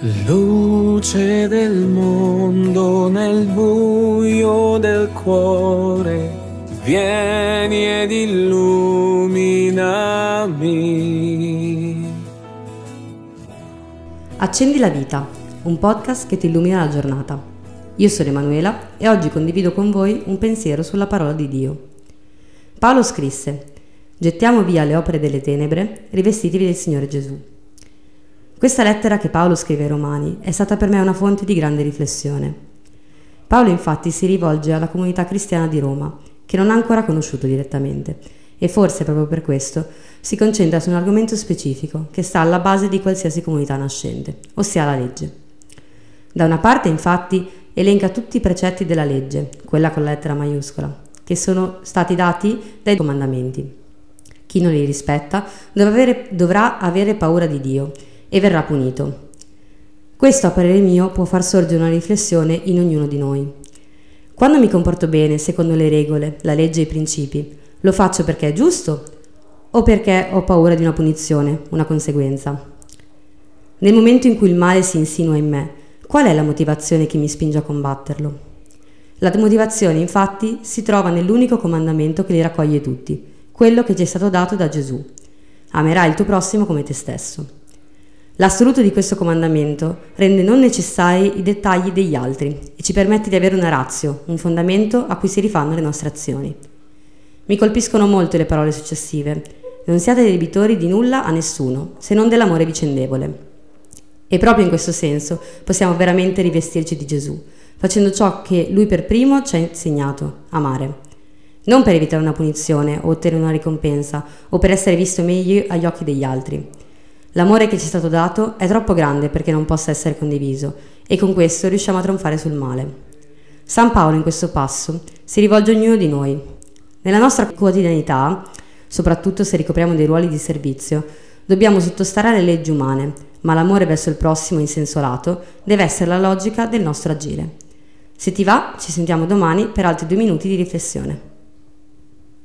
Luce del mondo nel buio del cuore, vieni ed illuminami. Accendi la vita, un podcast che ti illumina la giornata. Io sono Emanuela e oggi condivido con voi un pensiero sulla parola di Dio. Paolo scrisse: Gettiamo via le opere delle tenebre, rivestitevi del Signore Gesù. Questa lettera che Paolo scrive ai Romani è stata per me una fonte di grande riflessione. Paolo infatti si rivolge alla comunità cristiana di Roma, che non ha ancora conosciuto direttamente, e forse proprio per questo si concentra su un argomento specifico che sta alla base di qualsiasi comunità nascente, ossia la legge. Da una parte infatti elenca tutti i precetti della legge, quella con la lettera maiuscola, che sono stati dati dai comandamenti. Chi non li rispetta dovrà avere paura di Dio e verrà punito. Questo, a parere mio, può far sorgere una riflessione in ognuno di noi. Quando mi comporto bene, secondo le regole, la legge e i principi, lo faccio perché è giusto o perché ho paura di una punizione, una conseguenza? Nel momento in cui il male si insinua in me, qual è la motivazione che mi spinge a combatterlo? La motivazione, infatti, si trova nell'unico comandamento che li raccoglie tutti, quello che ci è stato dato da Gesù. Amerai il tuo prossimo come te stesso. L'assoluto di questo comandamento rende non necessari i dettagli degli altri e ci permette di avere una razio, un fondamento a cui si rifanno le nostre azioni. Mi colpiscono molto le parole successive. Non siate debitori di nulla a nessuno, se non dell'amore vicendevole. E proprio in questo senso possiamo veramente rivestirci di Gesù, facendo ciò che Lui per primo ci ha insegnato, amare. Non per evitare una punizione o ottenere una ricompensa o per essere visto meglio agli occhi degli altri L'amore che ci è stato dato è troppo grande perché non possa essere condiviso e con questo riusciamo a trionfare sul male. San Paolo in questo passo si rivolge a ognuno di noi. Nella nostra quotidianità, soprattutto se ricopriamo dei ruoli di servizio, dobbiamo sottostare alle leggi umane, ma l'amore verso il prossimo in senso lato deve essere la logica del nostro agire. Se ti va, ci sentiamo domani per altri due minuti di riflessione.